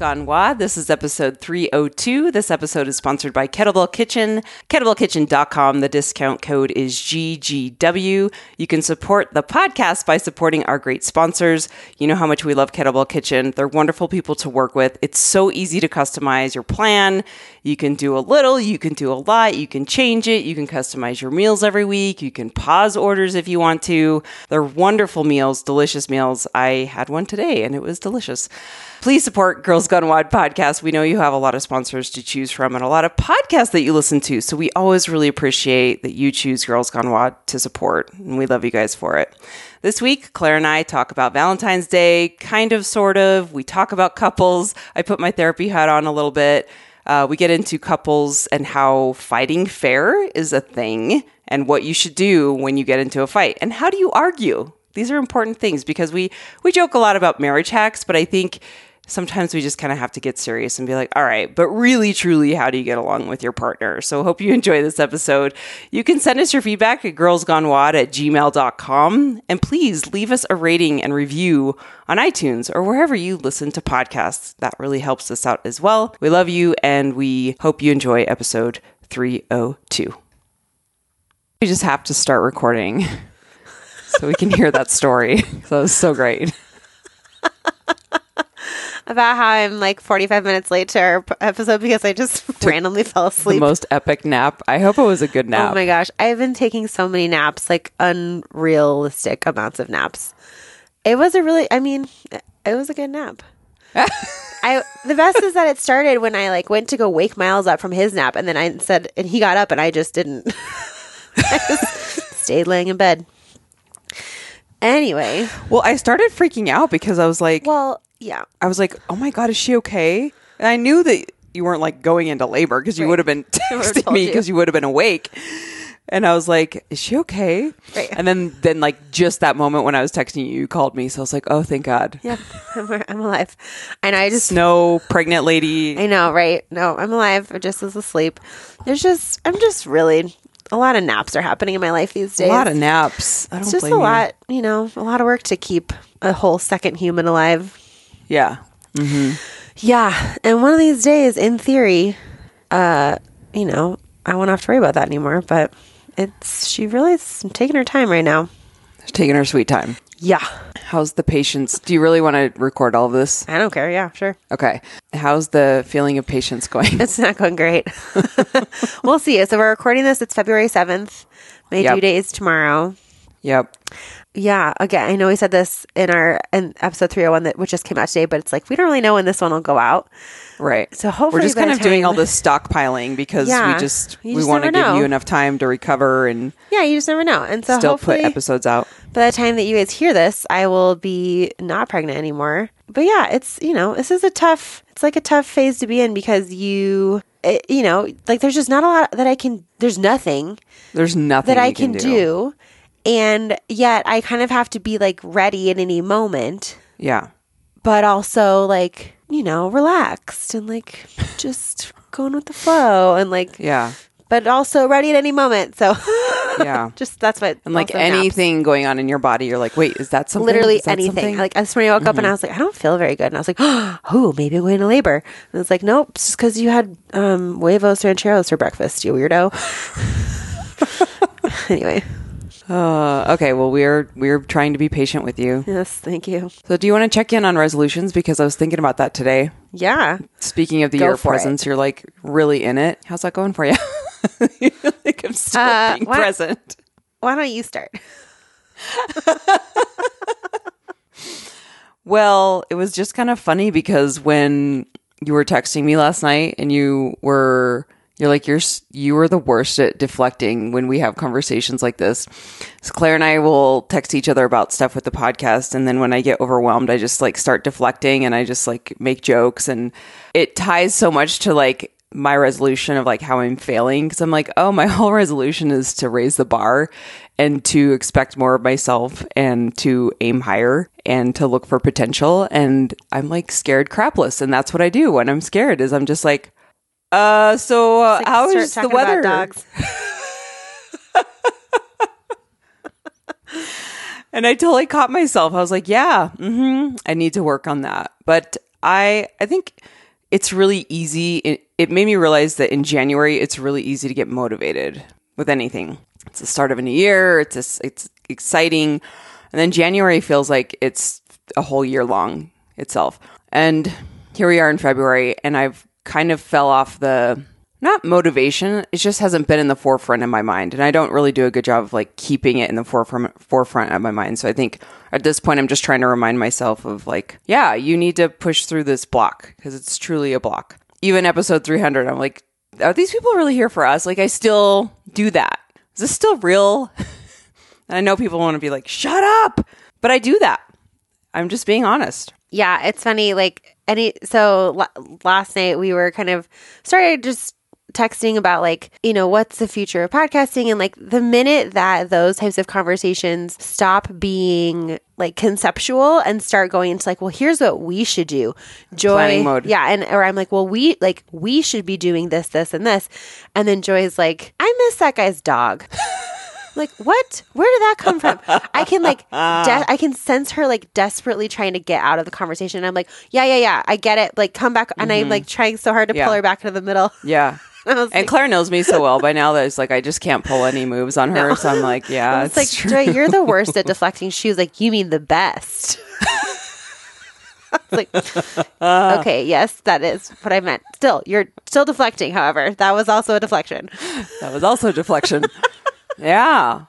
Gone WOD. This is episode 302. This episode is sponsored by Kettlebell Kitchen. KettlebellKitchen.com. The discount code is GGW. You can support the podcast by supporting our great sponsors. You know how much we love Kettlebell Kitchen. They're wonderful people to work with. It's so easy to customize your plan. You can do a little, you can do a lot, you can change it, you can customize your meals every week, you can pause orders if you want to. They're wonderful meals, delicious meals. I had one today and it was delicious. Please support Girls Gone WOD podcast. We know you have a lot of sponsors to choose from and a lot of podcasts that you listen to. So we always really appreciate that you choose Girls Gone WOD to support. And we love you guys for it. This week, Claire and I talk about Valentine's Day, kind of, sort of. We talk about couples. I put my therapy hat on a little bit. Uh, we get into couples and how fighting fair is a thing and what you should do when you get into a fight. And how do you argue? These are important things because we we joke a lot about marriage hacks, but I think sometimes we just kind of have to get serious and be like, all right, but really, truly, how do you get along with your partner? So hope you enjoy this episode. You can send us your feedback at girlsgonewod at gmail.com. And please leave us a rating and review on iTunes or wherever you listen to podcasts. That really helps us out as well. We love you and we hope you enjoy episode 302. We just have to start recording so we can hear that story. That was so great. About how I'm like 45 minutes late to our episode because I just randomly fell The asleep. most epic nap. I hope it was a good oh nap. Oh my gosh, I've been taking so many naps, like unrealistic amounts of naps. It was a really, I mean, it was a good nap. I the best is that it started when I like went to go wake Miles up from his nap, and then I said, and he got up, and I just didn't. I just stayed laying in bed. Anyway, Well, I started freaking out because I was like, well, yeah, I was like, oh my God, is she okay? And I knew that you weren't like going into labor because you Right. would have been would've texting told me you. because you would have been awake. And I was like, is she okay? Right. And then, then like just that moment when I was texting you, you called me. So I was like, oh, thank God. yeah, I'm, I'm alive. And I just Snow, pregnant lady. I know, right? No, I'm alive. I just was asleep. There's just, I'm just really, a lot of naps are happening in my life these days. a lot of naps. I don't It's just blame a you. lot, you know, a lot of work to keep a whole second human alive. Yeah. Yeah. And one of these days, in theory, uh, you know, I won't have to worry about that anymore, but it's, she really is taking her time right now. She's taking her sweet time. Yeah. How's the patience? Do you really want to record all of this? I don't care. Yeah, sure. Okay. How's the feeling of patience going? It's not going great. we'll see. So we're recording this. It's February 7th. My Yep. due date is tomorrow. Yep. Yeah, again, I know we said this in our in episode 301 that which just came out today, but it's like we don't really know when this one will go out. Right. So hopefully we're just kind of doing all this stockpiling because Yeah. we just we just want to give you enough time to recover and Yeah, you just never know. And so still put episodes out. by the time that you guys hear this, I will be not pregnant anymore. But yeah, it's you know, this is a tough it's like a tough phase to be in because you it, you know, like there's just not a lot that I can there's nothing There's nothing that I can, do. And yet I kind of have to be like ready at any moment. Yeah. but also like you know relaxed and like just going with the flow and like Yeah. but also ready at any moment so Yeah. just that's what And like also naps. anything going on in your body, you're like, wait, is that something? literally that anything something? Mm-hmm. like this morning I woke up and I was like I don't feel very good and I was like oh maybe I'm going to labor and it's like nope it's just because you had um huevos rancheros for breakfast you weirdo anyway Uh, okay. Well, we're we're trying to be patient with you. yes thank you So, do you want to check in on resolutions? Because I was thinking about that today. yeah Speaking of the Go year of for it. presence, you're like really in it. How's that going for you? you feel like I'm still Uh, being what? present. why don't you start Well, it was just kind of funny because when you were texting me last night and you were you're like you're you are the worst at deflecting when we have conversations like this. So Claire and I will text each other about stuff with the podcast and then when I get overwhelmed I just like start deflecting and I just like make jokes and it ties so much to like my resolution of like how I'm failing because I'm like, oh, my whole resolution is to raise the bar and to expect more of myself and to aim higher and to look for potential. And I'm like scared crapless. And that's what I do when I'm scared is I'm just like, uh, so uh, Like, how is the weather? dogs And I totally caught myself. I was like, yeah, hmm I need to work on that. But I I think it's really easy. It, it made me realize that in January it's really easy to get motivated with anything. It's the start of a new year. It's a, it's exciting, and then January feels like it's a whole year long itself. And here we are in February, and I've kind of fell off the not motivation. It just hasn't been in the forefront of my mind, and I don't really do a good job of like keeping it in the forefront forefront of my mind. So I think at this point, I'm just trying to remind myself of like, yeah, you need to push through this block because it's truly a block. Even episode 300, I'm like, are these people really here for us? Like, I still do that. Is this still real? and I know people want to be like, shut up, but I do that. I'm just being honest. Yeah, it's funny. Like any, so last night we were kind of started just texting about like, you know, what's the future of podcasting? And like the minute that those types of conversations stop being like conceptual and start going into like, well, here's what we should do. Joy. Yeah. And or I'm like, well, we like we should be doing this, this, and this. And then joy is like, I miss that guy's dog. like what where did that come from i can like de- i can sense her like desperately trying to get out of the conversation and i'm like yeah yeah yeah i get it like come back and i'm like trying so hard to Yeah. pull her back into the middle Yeah. And like, Claire knows me so well by now that it's like I just can't pull any moves on her. So I'm like, yeah, it's like it's true. Joy, you're the worst at deflecting. She was like, you mean the best. Like, Uh. okay, yes, that is what I meant. Still, you're still deflecting. However, that was also a deflection. That was also a deflection. Yeah.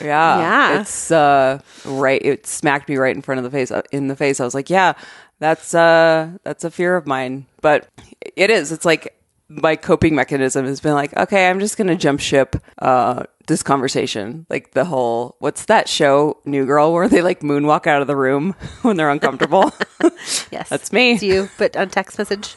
Yeah. Yeah. It's uh right it smacked me right in front of the face uh, in the face. I was like, yeah, that's uh that's a fear of mine. But it is. It's like my coping mechanism has been like, okay, I'm just going to jump ship uh this conversation. Like the whole what's that show New Girl where they like moonwalk out of the room when they're uncomfortable? Yes, That's me. It's you, but on text message.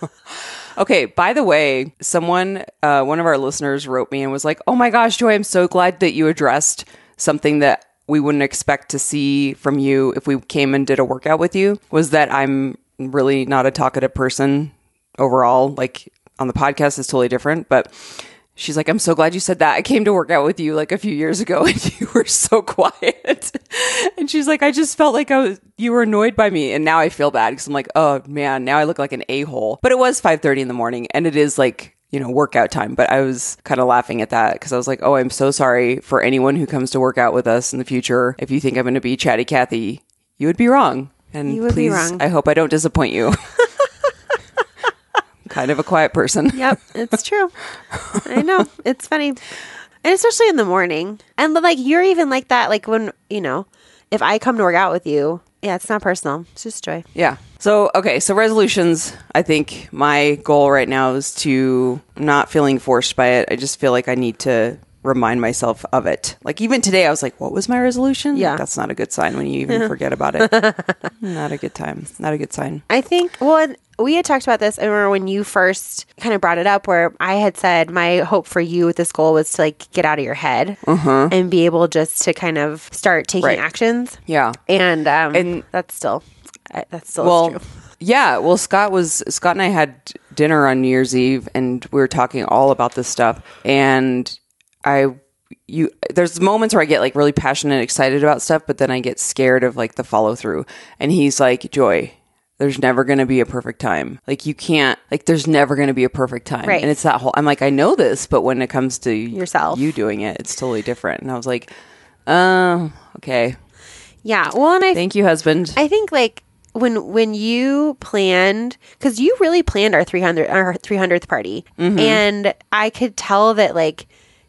Okay, by the way, someone, uh, one of our listeners wrote me and was like, Oh my gosh, Joy, I'm so glad that you addressed something that we wouldn't expect to see from you if we came and did a workout with you. Was that I'm really not a talkative person overall. Like on the podcast is totally different, but she's like, I'm so glad you said that. I came to work out with you like a few years ago and you were so quiet. and she's like, I just felt like I was, you were annoyed by me. And now I feel bad because I'm like, oh man, now I look like an a-hole. But it was 5.30 in the morning and it is like, you know, workout time. But I was kind of laughing at that because I was like, oh, I'm so sorry for anyone who comes to work out with us in the future. If you think I'm going to be chatty Cathy, you would be wrong. And would be please, wrong. I hope I don't disappoint you. kind of a quiet person. Yep, it's true. I know. It's funny. And especially in the morning. And like you're even like that like when, you know, if I come to work out with you, yeah, it's not personal. It's just joy. Yeah. So, okay. So, resolutions. I think my goal right now is to not feeling forced by it. I just feel like I need to remind myself of it. Like, even today, I was like, what was my resolution? Yeah. That's not a good sign when you even forget about it. not a good time. Not a good sign. I think, well, we had talked about this. I remember when you first kind of brought it up, where I had said my hope for you with this goal was to like get out of your head and be able just to kind of start taking Right. actions. Yeah. And, um, And- that's still, that's still well, true. yeah. Well, Scott was Scott and I had dinner on New Year's Eve, and we were talking all about this stuff. And I, you, there's moments where I get like really passionate and excited about stuff, but then I get scared of like the follow through. And he's like, Joy. There's never going to be a perfect time. Like you can't, like there's never going to be a perfect time. Right. And it's that whole, I'm like, I know this, but when it comes to Yourself. you doing it, it's totally different. And I was like, oh, okay. Yeah. Well, and I Thank you, husband. I think like when when you planned because you really planned our 300 our 300th party mm-hmm. and I could tell that like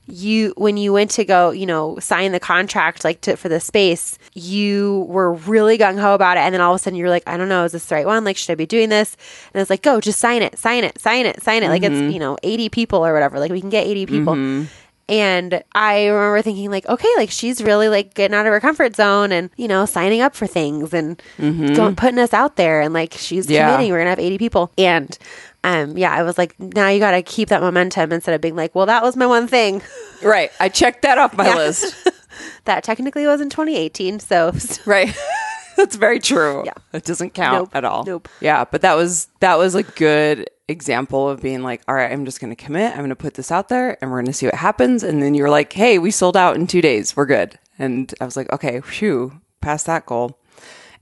you when you went to go you know sign the contract like to for the space you were really gung-ho about it. And then all of a sudden you're like i don't know is this the right one? Like should i be doing this? And it's like go just sign it sign it sign it sign it. Like it's mm-hmm. you know 80 people or whatever. Like we can get 80 people mm-hmm. And I remember thinking like, okay, like she's really like getting out of her comfort zone and, you know, signing up for things and going, putting us out there. And like, she's Yeah. committing, we're going to have 80 people. And, um, yeah, I was like, now you got to keep that momentum instead of being like, well, that was my one thing right. I checked that off my Yeah. list. that technically was in 2018. So Right. That's very true. Yeah. It doesn't count Nope. at all. Nope. Yeah, but that was that was a good example of being like, all right, I'm just going to commit. I'm going to put this out there and we're going to see what happens and then you're like, "Hey, we sold out in 2 days. We're good." And I was like, "Okay, phew, past that goal."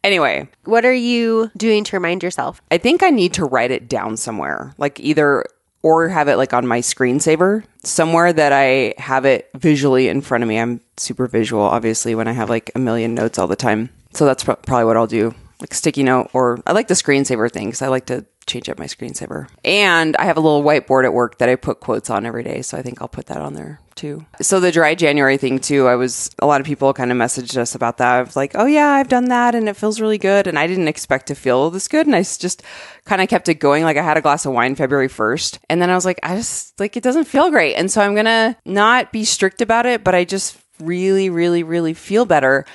Anyway, What are you doing to remind yourself? I think I need to write it down somewhere, like either or have it like on my screensaver somewhere that I have it visually in front of me. I'm super visual, obviously, when I have like a million notes all the time. So that's pro- probably what I'll do, like sticky note, or I like the screensaver thing because I like to change up my screensaver. And I have a little whiteboard at work that I put quotes on every day, so I think I'll put that on there too. So the dry January thing too, I was a lot of people kind of messaged us about that. I was like, "Oh yeah, I've done that and it feels really good." And I didn't expect to feel this good, and I just kind of kept it going. Like I had a glass of wine February 1st, and then I was like, I just like it doesn't feel great. And so I'm going to not be strict about it, but I just really really really feel better.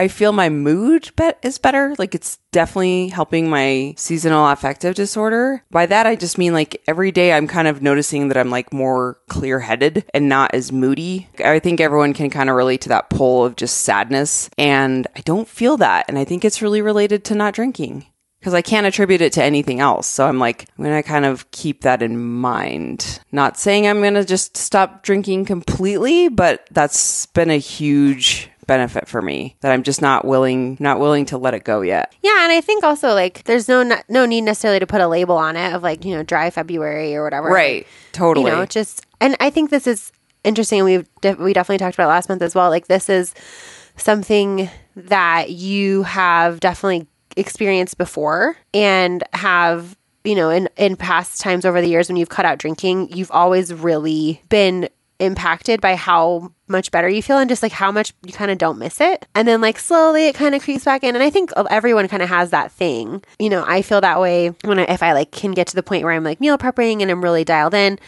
I feel my mood bet is better. Like it's definitely helping my seasonal affective disorder. By that, I just mean like every day I'm kind of noticing that I'm like more clear headed and not as moody. I think everyone can kind of relate to that pull of just sadness. And I don't feel that. And I think it's really related to not drinking because I can't attribute it to anything else. So I'm like, I'm going to kind of keep that in mind. Not saying I'm going to just stop drinking completely, but that's been a huge benefit for me that I'm just not willing not willing to let it go yet. Yeah, and I think also like there's no no need necessarily to put a label on it of like you know dry February or whatever. Right. Totally. You know, just and I think this is interesting. We've de- we definitely talked about it last month as well. Like this is something that you have definitely experienced before and have you know in in past times over the years when you've cut out drinking you've always really been impacted by how much better you feel and just like how much you kind of don't miss it. And then like slowly it kind of creeps back in. And i think everyone kind of has that thing. You know i feel that way when I, if i like can get to the point where i'm like meal prepping and i'm really dialed in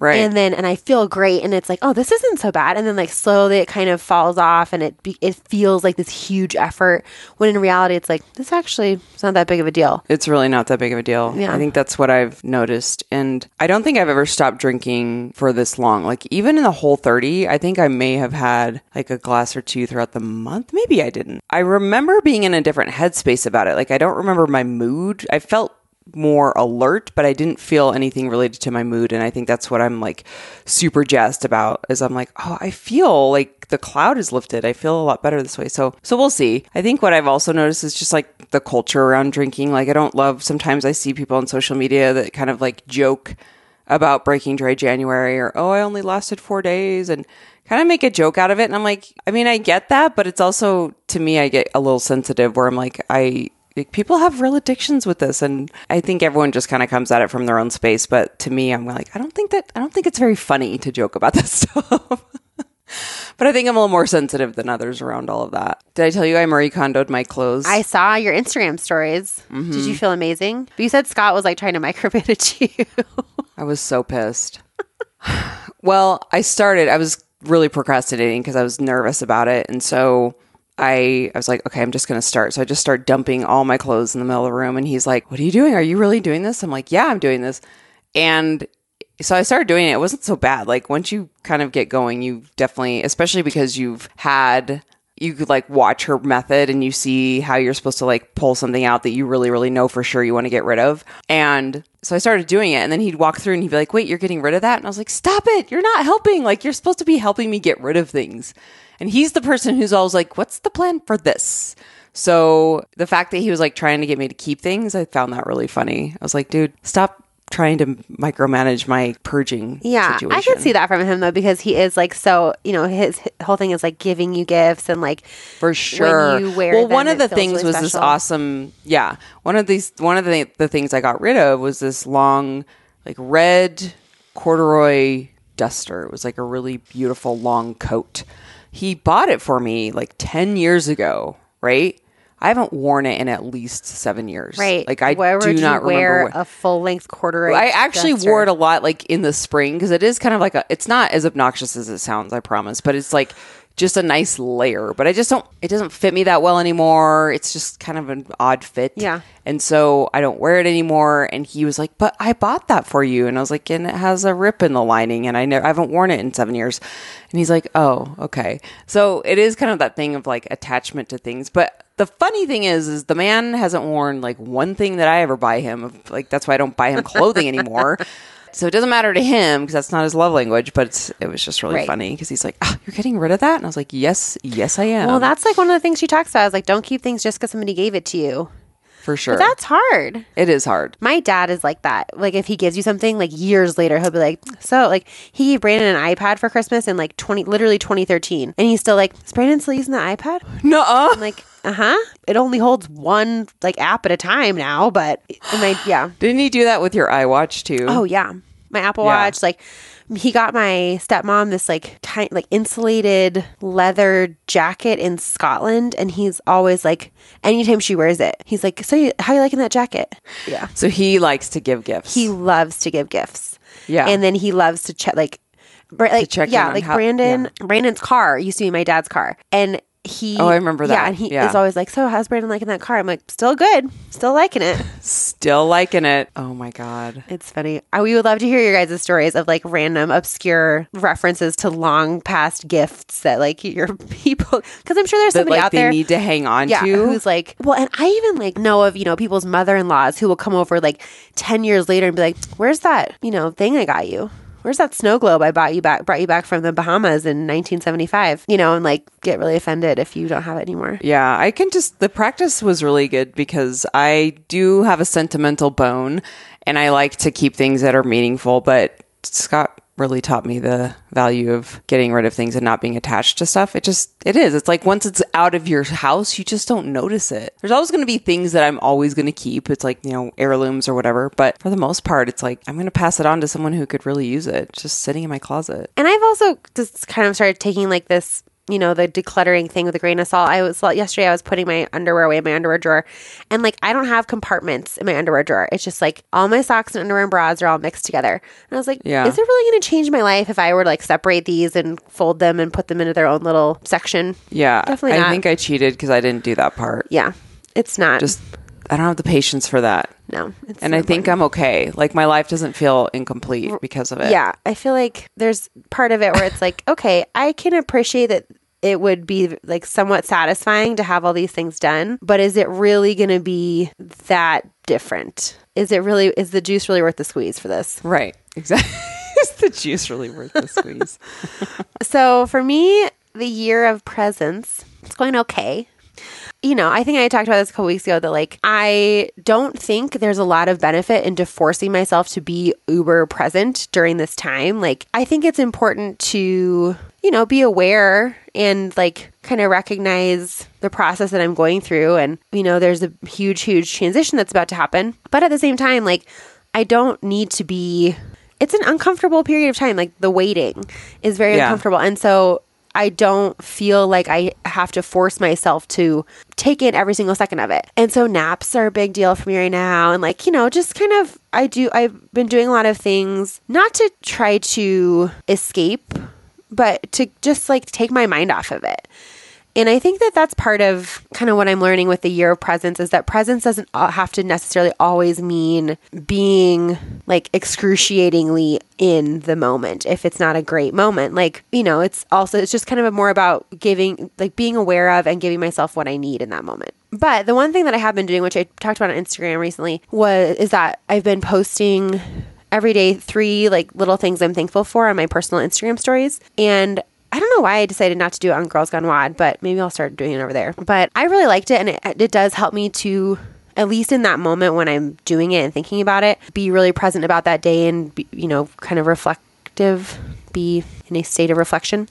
right. and then and I feel great and it's like oh this isn't so bad and then like slowly it kind of falls off and it be, it feels like this huge effort when in reality it's like this actually is not that big of a deal It's really not that big of a deal. Yeah. I think that's what I've noticed. And I don't think I've ever stopped drinking for this long. Like, even in the whole 30, I think I may have had like a glass or two throughout the month. Maybe I didn't. I remember being in a different headspace about it. Like, I don't remember my mood. I felt more alert, but I didn't feel anything related to my mood. And I think that's what I'm like super jazzed about is I'm like, oh, I feel like the cloud is lifted. I feel a lot better this way. So, so we'll see. I think what I've also noticed is just like the culture around drinking. Like, I don't love, sometimes I see people on social media that kind of like joke about breaking dry January or, oh, I only lasted four days and kind of make a joke out of it. And I'm like, I mean, I get that, but it's also, to me, I get a little sensitive where I'm like, I, people have real addictions with this and i think everyone just kind of comes at it from their own space but to me i'm like i don't think that i don't think it's very funny to joke about this stuff. But i think i'm a little more sensitive than others around all of that. Did i tell you i marie kondoed my clothes? I saw your Instagram stories. Did you mm-hmm. feel amazing? But you said Scott was like trying to micromanage you. I was so pissed. well, I started, I was really procrastinating because I was nervous about it. And so I, I was like, okay, I'm just going to start. So I just start dumping all my clothes in the middle of the room. And he's like, what are you doing? Are you really doing this? I'm like, yeah, I'm doing this. And so I started doing it. It wasn't so bad. Like once you kind of get going, you definitely, especially because you've had, you could like watch her method and you see how you're supposed to like pull something out that you really, really know for sure you want to get rid of. And so I started doing it. And then he'd walk through and he'd be like, wait, you're getting rid of that? And I was like, stop it. You're not helping. Like you're supposed to be helping me get rid of things. And he's the person who's always like, what's the plan for this? So the fact that he was like trying to get me to keep things, I found that really funny. I was like, dude, stop trying to micromanage my purging Yeah, situation. I could see that from him though because he is like so. You know, his, his whole thing is like giving you gifts and like for sure. you wear well, them, one of the things really was this awesome. Yeah, one of these one of the the things I got rid of was this long, like red corduroy duster. It was like a really beautiful long coat. He bought it for me like ten years ago, right? I haven't worn it in at least seven years. right. Like I Where do not wear remember. A full length corduroy. I actually duster? wore it a lot like in the spring because it is kind of like a it's not as obnoxious as it sounds, I promise, but it's like just a nice layer. But I just don't it doesn't fit me that well anymore. It's just kind of an odd fit. Yeah. And so I don't wear it anymore. And he was like, But I bought that for you. And I was like, and it has a rip in the lining and I never I haven't worn it in seven years. And he's like, Oh, okay. So it is kind of that thing of like attachment to things. But the funny thing is, is the man hasn't worn like one thing that I ever buy him. Like that's why I don't buy him clothing anymore. So it doesn't matter to him because that's not his love language, but it's, it was just really Right. funny because he's like, oh, you're getting rid of that? And I was like, yes, yes, I am. Well, that's like one of the things she talks about is like, don't keep things just because somebody gave it to you. for sure. But that's hard. it is hard. My dad is like that. Like if he gives you something, like years later, he'll be like, "So, like he gave Brandon an iPad for Christmas in like twenty, literally 2013, and he's still like, is Brandon still using the iPad?" No, I'm like, "Uh huh." It only holds one like app at a time now, but and I yeah. didn't he do that with your iWatch too? Oh yeah, my Apple Yeah. Watch. Like he got my stepmom this like tiny, like insulated leather jacket in Scotland, and he's always like, anytime she wears it, he's like, "So you, how you liking that jacket?" Yeah. So he likes to give gifts. he loves to give gifts. Yeah. and then he loves to check like, Bra- like check yeah, like how- Brandon. Brandon's car used to be my dad's car, and he. Oh, I remember that. Yeah, and he Yeah. is always like, "So how's Brandon liking that car?" I'm like, "Still good, still liking it." Still liking it. Oh my God. It's funny. I, we would love to hear your guys' stories of like random obscure references to long past gifts that like your people. Because I'm sure there's That somebody like out they there. need to hang on yeah, to. who's like, well, and I even like know of, you know, people's mother in laws who will come over like 10 years later and be like, where's that, you know, thing I got you? Where's that snow globe I bought you back, brought you back from the Bahamas in 1975? You know, and like get really offended if you don't have it anymore. Yeah, I can just the practice was really good because I do have a sentimental bone and I like to keep things that are meaningful, but Scott really taught me the value of getting rid of things and not being attached to stuff. It just it is. It's like once it's out of your house, you just don't notice it. There's always going to be things that I'm always going to keep. It's like, you know, heirlooms or whatever, but for the most part, it's like I'm going to pass it on to someone who could really use it. Just sitting in my closet. And I've also just kind of started taking like this, you know, the decluttering thing with a grain of salt. I was yesterday, I was putting my underwear away in my underwear drawer, and like I don't have compartments in my underwear drawer. It's just like all my socks and underwear and bras are all mixed together. And I was like, Yeah. is it really going to change my life if I were to like separate these and fold them and put them into their own little section? Yeah. Definitely I think I cheated because I didn't do that part. Yeah, it's not. Just I don't have the patience for that. no. It's And I think I'm okay. Like my life doesn't feel incomplete because of it. Yeah, I feel like there's part of it where it's like, okay, I can appreciate that it would be like somewhat satisfying to have all these things done, but is it really going to be that different? Is it really is the juice really worth the squeeze for this? Right. Exactly. Is the juice really worth the squeeze? So for me, the year of presents, it's going okay. You know, I think I talked about this a couple weeks ago that like I don't think there's a lot of benefit into forcing myself to be uber present during this time. Like I think it's important to, you know, be aware and like kind of recognize the process that I'm going through and you know, there's a huge huge transition that's about to happen. But at the same time, like I don't need to be it's an uncomfortable period of time. Like the waiting is very Yeah. uncomfortable. And so I don't feel like I have to force myself to take in every single second of it. And so naps are a big deal for me right now. And like, you know, just kind of, I do, I've been doing a lot of things not to try to escape, but to just like take my mind off of it. And I think that that's part of kind of what I'm learning with the year of presence is that presence doesn't have to necessarily always mean being like excruciatingly in the moment if it's not a great moment. Like, you know, it's also, it's just kind of more about giving, like being aware of and giving myself what I need in that moment. But the one thing that I have been doing, which I talked about on Instagram recently, was, is that I've been posting every day three like little things I'm thankful for on my personal Instagram stories. And I don't know why I decided not to do it on Girls Gone WOD, but maybe I'll start doing it over there. But I really liked it, and it, it does help me to, at least in that moment when I'm doing it and thinking about it, be really present about that day and, be, you know, kind of reflective, be in a state of reflection.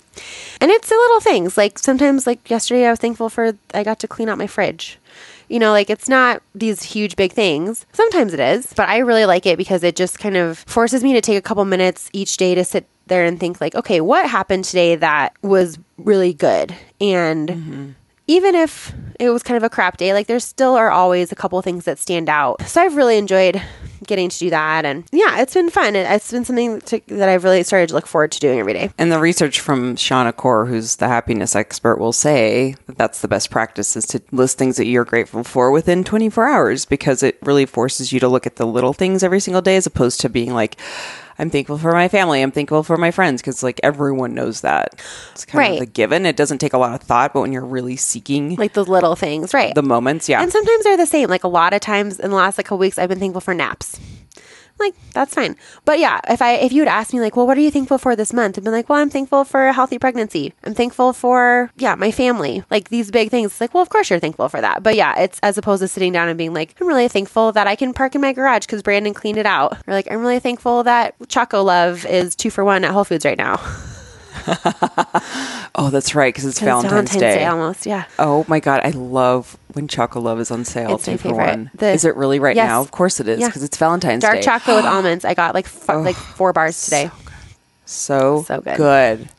And it's the little things. Like sometimes, like yesterday, I was thankful for I got to clean out my fridge. You know, like it's not these huge big things. Sometimes it is, but I really like it because it just kind of forces me to take a couple minutes each day to sit there and think like, okay, what happened today that was really good? And mm-hmm. Even if it was kind of a crap day, like there still are always a couple things that stand out. So I've really enjoyed getting to do that. And yeah, it's been fun. It, it's been something to, that I've really started to look forward to doing every day. And the research from Shawn Achor, who's the happiness expert, will say that that's the best practice is to list things that you're grateful for within 24 hours because it really forces you to look at the little things every single day as opposed to being like, I'm thankful for my family. I'm thankful for my friends because like everyone knows that. It's kind Right. of the given. It doesn't take a lot of thought, but when you're really seeking Like the little things, right? the moments, yeah. And sometimes they're the same. Like a lot of times in the last like couple weeks, I've been thankful for naps. Like that's fine. But yeah, if I if you would ask me like, well, what are you thankful for this month? I'd be like, well, I'm thankful for a healthy pregnancy. I'm thankful for yeah, my family. Like these big things. It's like, well, of course you're thankful for that. But yeah, it's as opposed to sitting down and being like, I'm really thankful that I can park in my garage because Brandon cleaned it out. Or like, I'm really thankful that Chocolove is two for one at Whole Foods right now. Oh, that's right, because it's, It's Valentine's, Day. almost. Yeah. Oh my god, I love when chocolate Love is on sale. It's my two for favorite. one. The- is it really right Yes. now? Of course it is, Yeah. because it's Valentine's Day. Dark Day. chocolate with almonds. I got like f- like four bars today. So, So good. good.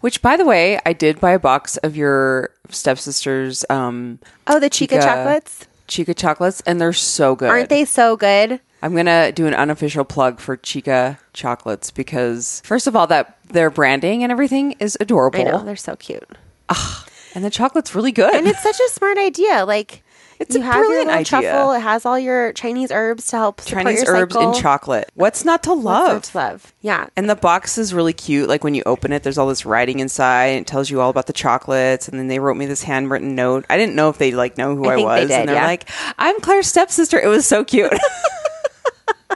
Which, by the way, I did buy a box of your stepsister's um, Oh, the Chica- chocolates. Chica chocolates, and they're so good. Aren't they so good? I'm gonna do an unofficial plug for Chica chocolates because, first of all, that their branding and everything is adorable, I know they're so cute, and the chocolate's really good. and it's such a smart idea. Like It's you a have your brilliant little idea. truffle. It has all your Chinese herbs to help support Chinese your herbs cycle. and chocolate. What's not to What's love? not to love. Yeah, And the box is really cute. Like when you open it, there's all this writing inside. And it tells you all about the chocolates. And then they wrote me this handwritten note. I didn't know if they like know who I I, think they was. did, and they're yeah. like, "I'm Claire's stepsister." It was so cute.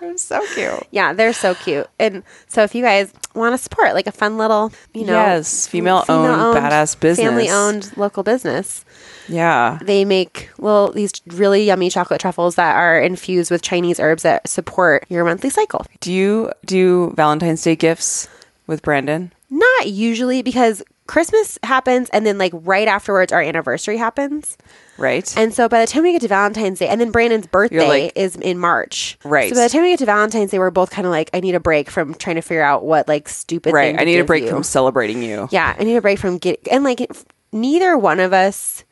was so cute. yeah, they're so cute. And so if you guys want to support like a fun little, you know, Yes, female-owned, badass business. family owned local business. Yeah. They make little these really yummy chocolate truffles that are infused with Chinese herbs that support your monthly cycle. Do you do Valentine's Day gifts with Brandon? Not usually because Christmas happens and then like right afterwards our anniversary happens. Right. And so by the time we get to Valentine's Day and then Brandon's birthday like- is in March. Right. So by the time we get to Valentine's Day we're both kind of like I need a break from trying to figure out what like stupid right. I need a break you. from celebrating you. Yeah, I need a break from get and like neither one of us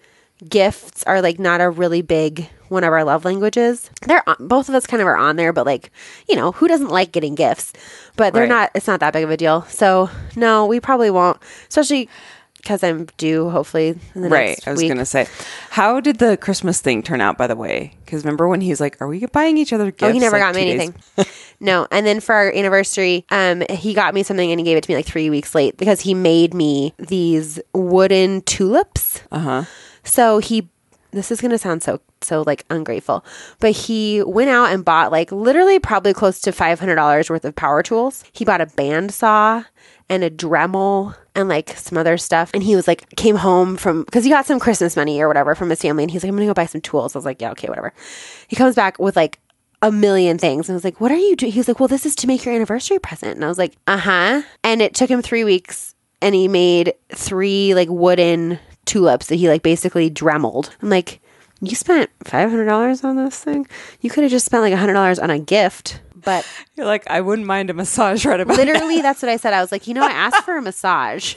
gifts are like not a really big one of our love languages. They're on, both of us kind of are on there, but like you know who doesn't like getting gifts? But they're Right. not. It's not that big of a deal. So no, we probably won't, especially because I'm due hopefully in the Right. I was going to say, how did the Christmas thing turn out, by the way? Because remember when he's like, are we buying each other gifts? Oh, he never like, got me anything. no, and then for our anniversary, um, he got me something and he gave it to me like three weeks late because he made me these wooden tulips. Uh huh. So he this is going to sound so so like ungrateful, but he went out and bought like literally probably close to $500 worth of power tools. He bought a bandsaw and a Dremel and like some other stuff and he was like came home from cuz he got some Christmas money or whatever from his family and he's like I'm going to go buy some tools. I was like, "Yeah, okay, whatever." He comes back with like a million things. And I was like, what are you doing? He was like, well, this is to make your anniversary present. And I was like, uh huh. And it took him three weeks and he made three like wooden tulips that he like basically dremeled. I'm like, you spent $500 on this thing? You could have just spent like $100 on a gift. But You're like, I wouldn't mind a massage right about literally, that's what I said. I was like, you know, I asked for a massage.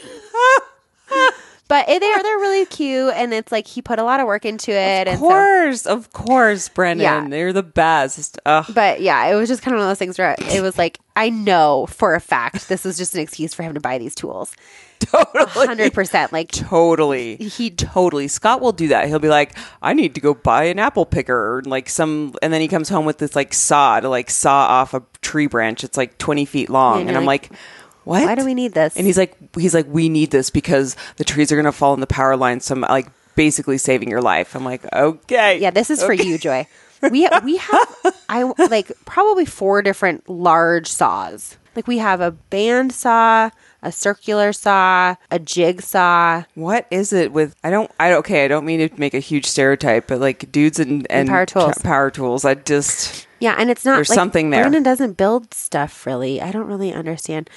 But eh, they're they're really cute, and it's like he put a lot of work into it, Of and so course, of course, Brandon. Yeah. They're the best. Ugh. But yeah, it was just kind of one of those things where it was like, I know for a fact this is just an excuse for him to buy these tools. Totally. Hundred percent. Like Totally. He- totally. Scott will do that. He'll be like, I need to go buy an apple picker or like some and then he comes home with this like saw to like saw off a tree branch. It's like twenty feet long. And And, I'm like, like, What? why do we need this? And he's like he's like, We need this because the trees are gonna fall in the power line, so I'm like basically saving your life. I'm like, Okay. yeah, this is for you, Joy. We we have I like probably four different large saws. Like we have a band saw, a circular saw, a jigsaw. What is it with I don't I okay, I don't mean to make a huge stereotype, but like dudes and, and, power tools. tra- power tools, I just Yeah, and it's not There's like, something there. Brandon doesn't build stuff really. I don't really understand.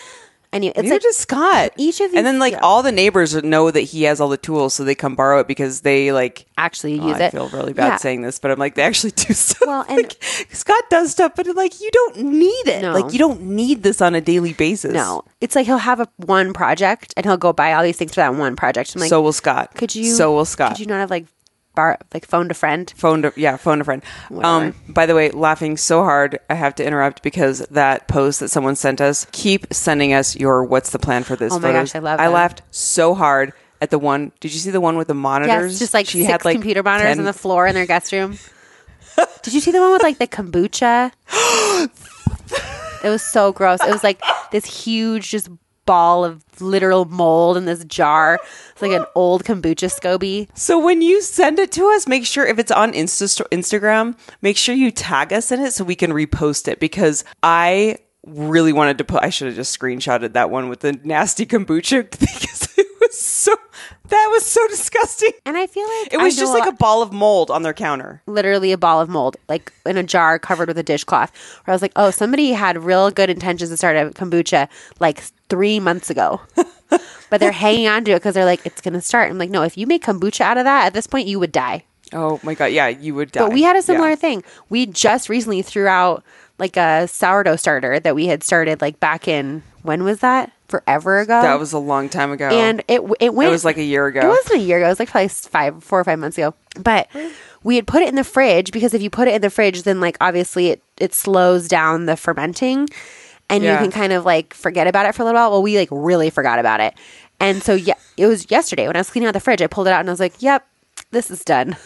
Anyway, it's Neither like does Scott. each of and then like yeah. all the neighbors know that he has all the tools, so they come borrow it because they like. actually Oh, use I it. I feel really bad Yeah. saying this, but I'm like they actually do stuff. Well, and- like, Scott does stuff, but like you don't need it. No. Like you don't need this on a daily basis. No, it's like he'll have a one project and he'll go buy all these things for that one project. I'm like, so will Scott. could you? So will Scott. Could you not have like bar like phoned a friend? Phoned, to yeah phoned a friend um by the way laughing so hard i have to interrupt because that post that someone sent us keep sending us your what's the plan for this Oh my photos. gosh, I love i them. laughed so hard at the one did you see the one with the monitors Yes, just like she six computer monitors 10 on the floor in their guest room. Did you see the one with like the kombucha? it was so gross. It was like this huge, just ball of literal mold in this jar. It's like an old kombucha SCOBY. So when you send it to us, make sure if it's on Insta- Instagram, make sure you tag us in it so we can repost it because I really wanted to put I should have just screenshotted that one with the nasty kombucha because it was so that was so disgusting. And I feel like It was just like a ball of mold on their counter. literally a ball of mold, like in a jar covered with a dishcloth. Where I was like, oh, somebody had real good intentions to start a kombucha like three months ago. but they're hanging on to it because they're like, it's going to start. I'm like, no, if you make kombucha out of that, at this point, you would die. Oh my god, yeah, you would die. But we had a similar Yeah. thing. We just recently threw out like a sourdough starter that we had started like back in, when was that? Forever ago. That was a long time ago. and it it went. it was like a year ago. It wasn't a year ago. It was like probably five, four or five months ago. But we had put it in the fridge because if you put it in the fridge, then like obviously it it slows down the fermenting, and Yeah. you can kind of like forget about it for a little while. Well, we like really forgot about it, and so yeah, it was yesterday when I was cleaning out the fridge. I pulled it out and I was like, "Yep, this is done,"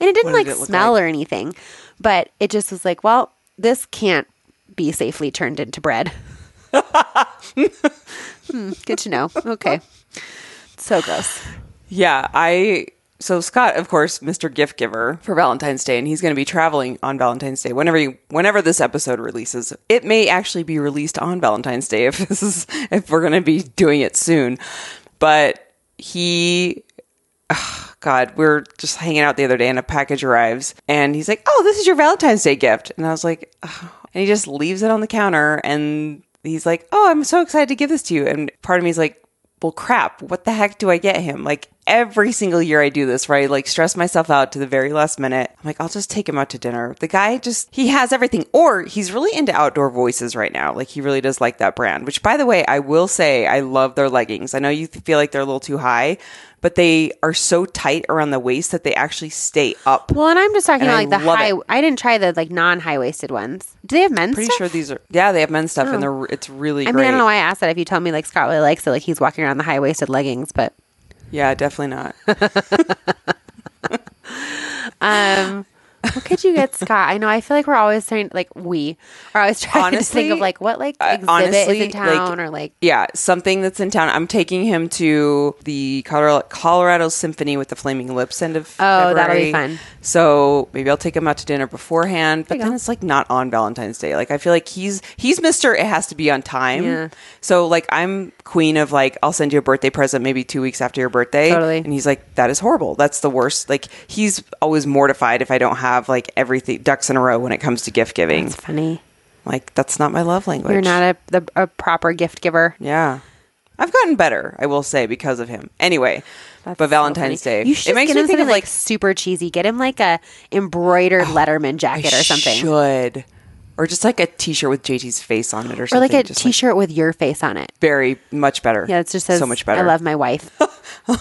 and it didn't did like it smell like? or anything, but it just was like, "Well, this can't be safely turned into bread." Hmm, good to know. Okay. So gross. Yeah, I so Scott, of course, Mr. Gift Giver for Valentine's Day, and he's going to be traveling on Valentine's Day. Whenever you, whenever this episode releases, it may actually be released on Valentine's Day if this is if we're going to be doing it soon. But he, ugh, God, we are just hanging out the other day, and a package arrives, and he's like, "Oh, this is your Valentine's Day gift," and I was like, "Ugh." and he just leaves it on the counter, and he's like, "Oh, I'm so excited to give this to you," and part of me is like well, crap, what the heck do I get him? Like every single year I do this, right? Like stress myself out to the very last minute. I'm like, I'll just take him out to dinner. The guy just, he has everything. Or he's really into outdoor voices right now. Like he really does like that brand, which by the way, I will say I love their leggings. I know you feel like they're a little too high, but they are so tight around the waist that they actually stay up. Well, and I'm just talking And about I like the high. it. I didn't try the like non high waisted ones. Do they have men's Pretty stuff? sure these are, yeah, they have men's stuff and they're, it's really I great. mean, I don't know why I asked that. If you tell me like Scott really likes it, like he's walking around the high waisted leggings, but Yeah, definitely not. um, what could you get Scott? I know. I feel like we're always trying, like we are always trying to think of like what like uh, exhibit honestly, is in town or like yeah, something that's in town. I'm taking him to the Colorado, Colorado Symphony with the Flaming Lips end of Oh, that'll be fun. So maybe I'll take him out to dinner beforehand. But then go. it's like not on Valentine's Day. Like I feel like he's he's Mister. It has to be on time. Yeah. So like I'm queen of like I'll send you a birthday present maybe two weeks after your birthday. Totally. And he's like that is horrible. That's the worst. Like he's always mortified if I don't have like everything ducks in a row when it comes to gift giving. it's funny. Like that's not my love language. You're not a the, a proper gift giver. Yeah. I've gotten better, I will say, because of him. Anyway, That's but Valentine's funny. Day. You should it makes get me him think of like like super cheesy. Get him like a embroidered oh, Letterman jacket or something, should. Or just like a t shirt with JT's face on it or or something. Or like a just T-shirt with your face on it. very much better. Yeah, it just says so much better. I love my wife. you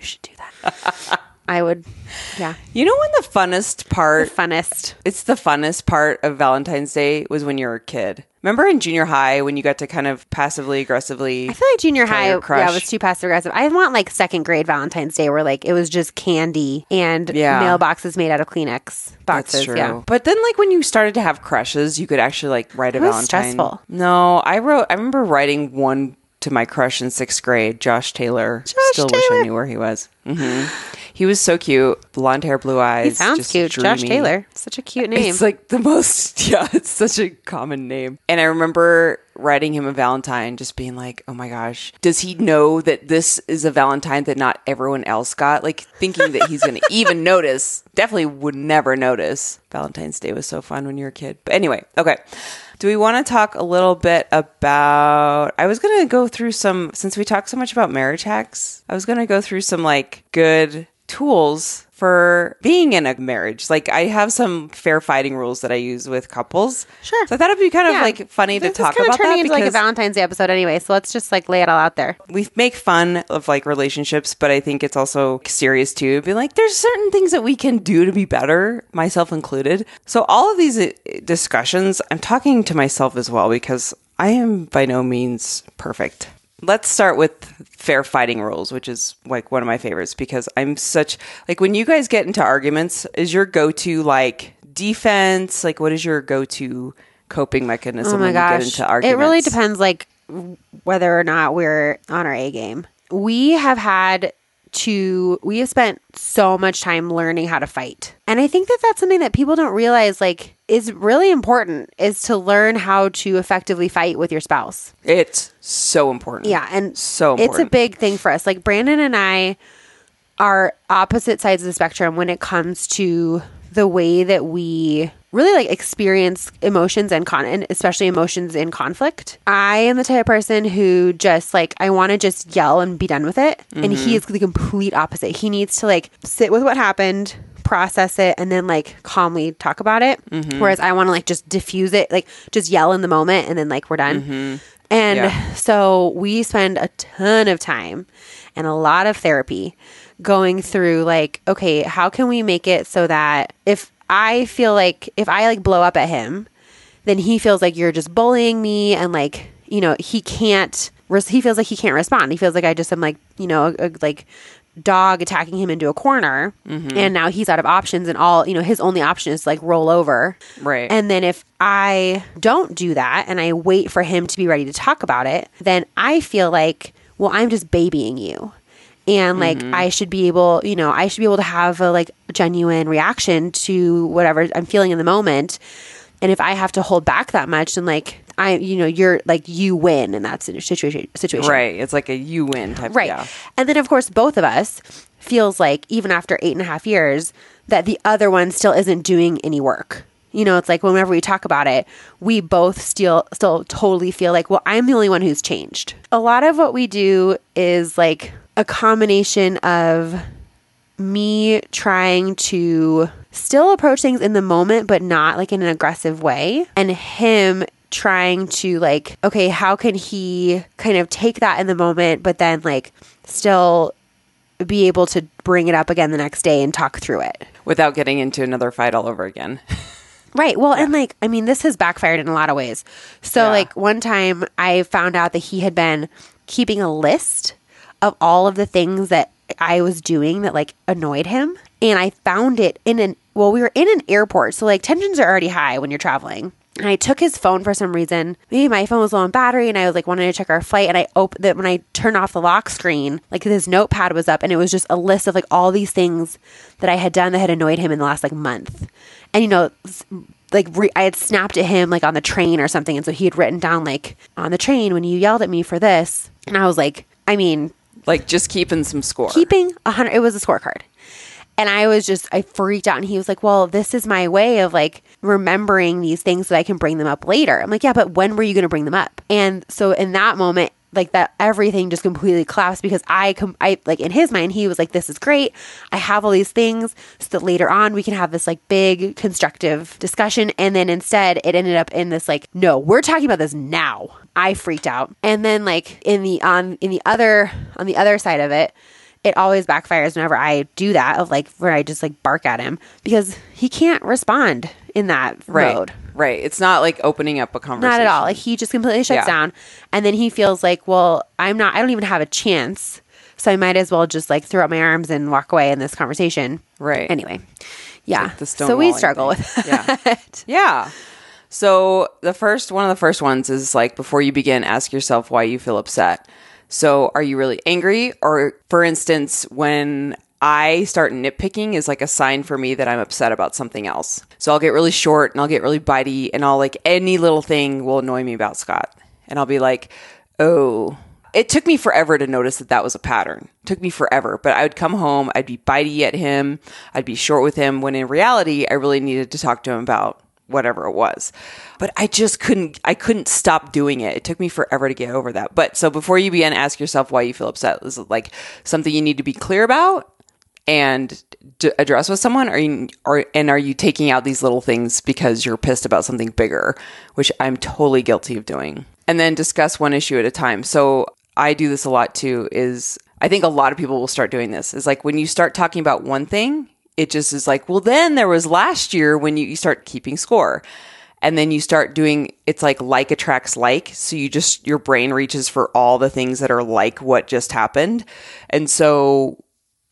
should do that. I would. Yeah, You know when the funnest part funnest. it's the funnest part of Valentine's Day was when you were a kid. Remember in junior high when you got to kind of passively aggressively I feel like junior high, yeah, crush. was too passive aggressive. I want like second grade Valentine's Day where like it was just candy and Yeah. mailboxes made out of Kleenex boxes. That's true. Yeah. But then, like when you started to have crushes, you could actually like write a It was Valentine. stressful. No, I wrote. I remember writing one to my crush in sixth grade, Josh Taylor. Still wish I knew where he was. hmm He was so cute, blonde hair, blue eyes. He sounds cute. Josh. Taylor. Such a cute name. It's like the most, yeah, it's such a common name. And I remember writing him a Valentine, just being like, oh my gosh, does he know that this is a Valentine that not everyone else got? Like thinking that he's going to even notice. Definitely would never notice. Valentine's Day was so fun when you were a kid. But anyway, okay. Do we want to talk a little bit about? I was going to go through some, since we talked so much about marriage hacks, I was going to go through some like good tools for being in a marriage. Like I have some fair fighting rules that I use with couples. Sure. So I thought it'd be kind of Yeah. like funny This to talk about turning that into like a Valentine's Day episode anyway. So let's just like lay it all out there. we make fun of like relationships, but I think it's also serious too. Be like, there's certain things that we can do to be better, myself included. So all of these uh, discussions, I'm talking to myself as well because I am by no means perfect. Let's start with fair fighting rules, which is like one of my favorites because I'm such like when you guys get into arguments, is your go-to like defense? Like what is your go-to coping mechanism Oh my when you get gosh. It really depends like whether or not we're on our A game. We have had to we have spent so much time learning how to fight. And I think that that's something that people don't realize like is really important is to learn how to effectively fight with your spouse. It's so important. Yeah, and So it's a big thing for us. Like Brandon and I are opposite sides of the spectrum when it comes to the way that we really like experience emotions and con and especially emotions in conflict. I am the type of person who just like I want to just yell and be done with it. And mm-hmm. he is the complete opposite. He needs to like sit with what happened, process it, and then like calmly talk about it. Mm-hmm. Whereas I want to like just diffuse it, like just yell in the moment and then like we're done. Mm-hmm. And Yeah. so we spend a ton of time and a lot of therapy going through like, okay, how can we make it so that if I feel like if I like blow up at him, then he feels like you're just bullying me and like, you know, he can't he feels like he can't respond. He feels like I just am like, you know, a, a, like dog attacking him into a corner mm-hmm. and now he's out of options and all, you know, his only option is to, like roll over. Right. And then if I don't do that and I wait for him to be ready to talk about it, then I feel like, well, I'm just babying you. And like mm-hmm. I should be able, you know, I should be able to have a like genuine reaction to whatever I'm feeling in the moment. And if I have to hold back that much, then like I, you know, you're like you win in that situation. Situation, Right. It's like a you win type. Right. Yeah. And then, of course, both of us feels like even after eight and a half years that the other one still isn't doing any work. You know, it's like whenever we talk about it, we both still still totally feel like, well, I'm the only one who's changed. A lot of what we do is like a combination of me trying to still approach things in the moment, but not like in an aggressive way, and him trying to like, okay, how can he kind of take that in the moment, but then like still be able to bring it up again the next day and talk through it. Without getting into another fight all over again. Right. Well, and like, I mean, this has backfired in a lot of ways. So, Yeah. like, one time I found out that he had been keeping a list of all of the things that I was doing that like annoyed him. And I found it in an, well, we were in an airport. So, like, tensions are already high when you're traveling. And I took his phone for some reason. Maybe my phone was low on battery, and I was like wanting to check our flight. And I opened that when I turned off the lock screen, like his notepad was up, and it was just a list of like all these things that I had done that had annoyed him in the last like month. And you know, like re- I had snapped at him like on the train or something, and so he had written down like on the train when you yelled at me for this, and I was like, I mean, Like just keeping some score. keeping a hundred. It was a scorecard, and I was just I freaked out. And he was like, "Well, this is my way of like remembering these things so that I can bring them up later." I'm like, "Yeah, but when were you going to bring them up?" And so in that moment. Like that, everything just completely collapsed because I, com- I like in his mind, he was like, "This is great. I have all these things, so that later on we can have this like big constructive discussion." And then instead, it ended up in this like, "No, we're talking about this now." I freaked out, and then like in the on in the other on the other side of it, it always backfires whenever I do that of like where I just like bark at him because he can't respond in that right. mode. Right. It's not like opening up a conversation. Not at all. Like he just completely shuts Yeah. down and then he feels like, well, I'm not I don't even have a chance. So I might as well just like throw up my arms and walk away in this conversation. Right. Anyway. Yeah. like so we struggle thing. with Yeah. that. Yeah. So the first one of the first ones is like before you begin, ask yourself why you feel upset. So are you really angry? Or for instance, when I start nitpicking is like a sign for me that I'm upset about something else. So I'll get really short and I'll get really bitey and I'll like any little thing will annoy me about Scott. And I'll be like, oh, it took me forever to notice that that was a pattern. It took me forever, but I would come home, I'd be bitey at him, I'd be short with him when in reality I really needed to talk to him about whatever it was. But I just couldn't I couldn't stop doing it. It took me forever to get over that. But so before you begin ask yourself why you feel upset. Is it like something you need to be clear about and address with someone or you, or and are you taking out these little things because you're pissed about something bigger, which I'm totally guilty of doing. And then discuss one issue at a time. So I do this a lot too is I think a lot of people will start doing this. Is like when you start talking about one thing, it just is like, well then there was last year when you, you start keeping score. And then you start doing it's like like attracts like. So you just your brain reaches for all the things that are like what just happened. And so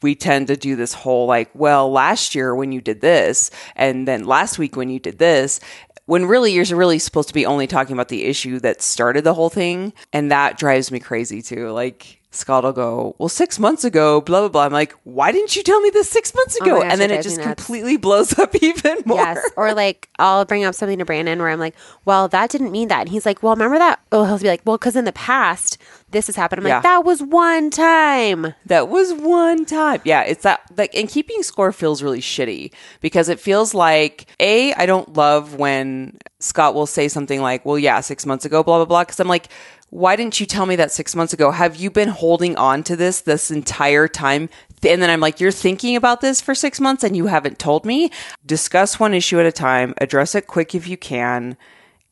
we tend to do this whole like, well, last year when you did this, and then last week when you did this, when really you're really supposed to be only talking about the issue that started the whole thing. And that drives me crazy too. Like, Scott will go, Well, six months ago, blah, blah, blah. I'm like, Why didn't you tell me this six months Oh ago? gosh, and then it it drives me just completely blows up even more. Yes. Or like I'll bring up something to Brandon where I'm like, well, that didn't mean that. And he's like, well, remember that? Oh, he'll be like, well, because in the past, this has happened. I'm Yeah. like, that was one time. That was one time. Yeah, it's that like and keeping score feels really shitty because it feels like A, I don't love when Scott will say something like, Well, yeah, six months ago, blah blah blah. Cause I'm like, why didn't you tell me that six months ago? Have you been holding on to this this entire time? And then I'm like, you're thinking about this for six months and you haven't told me? Discuss one issue at a time, address it quick if you can,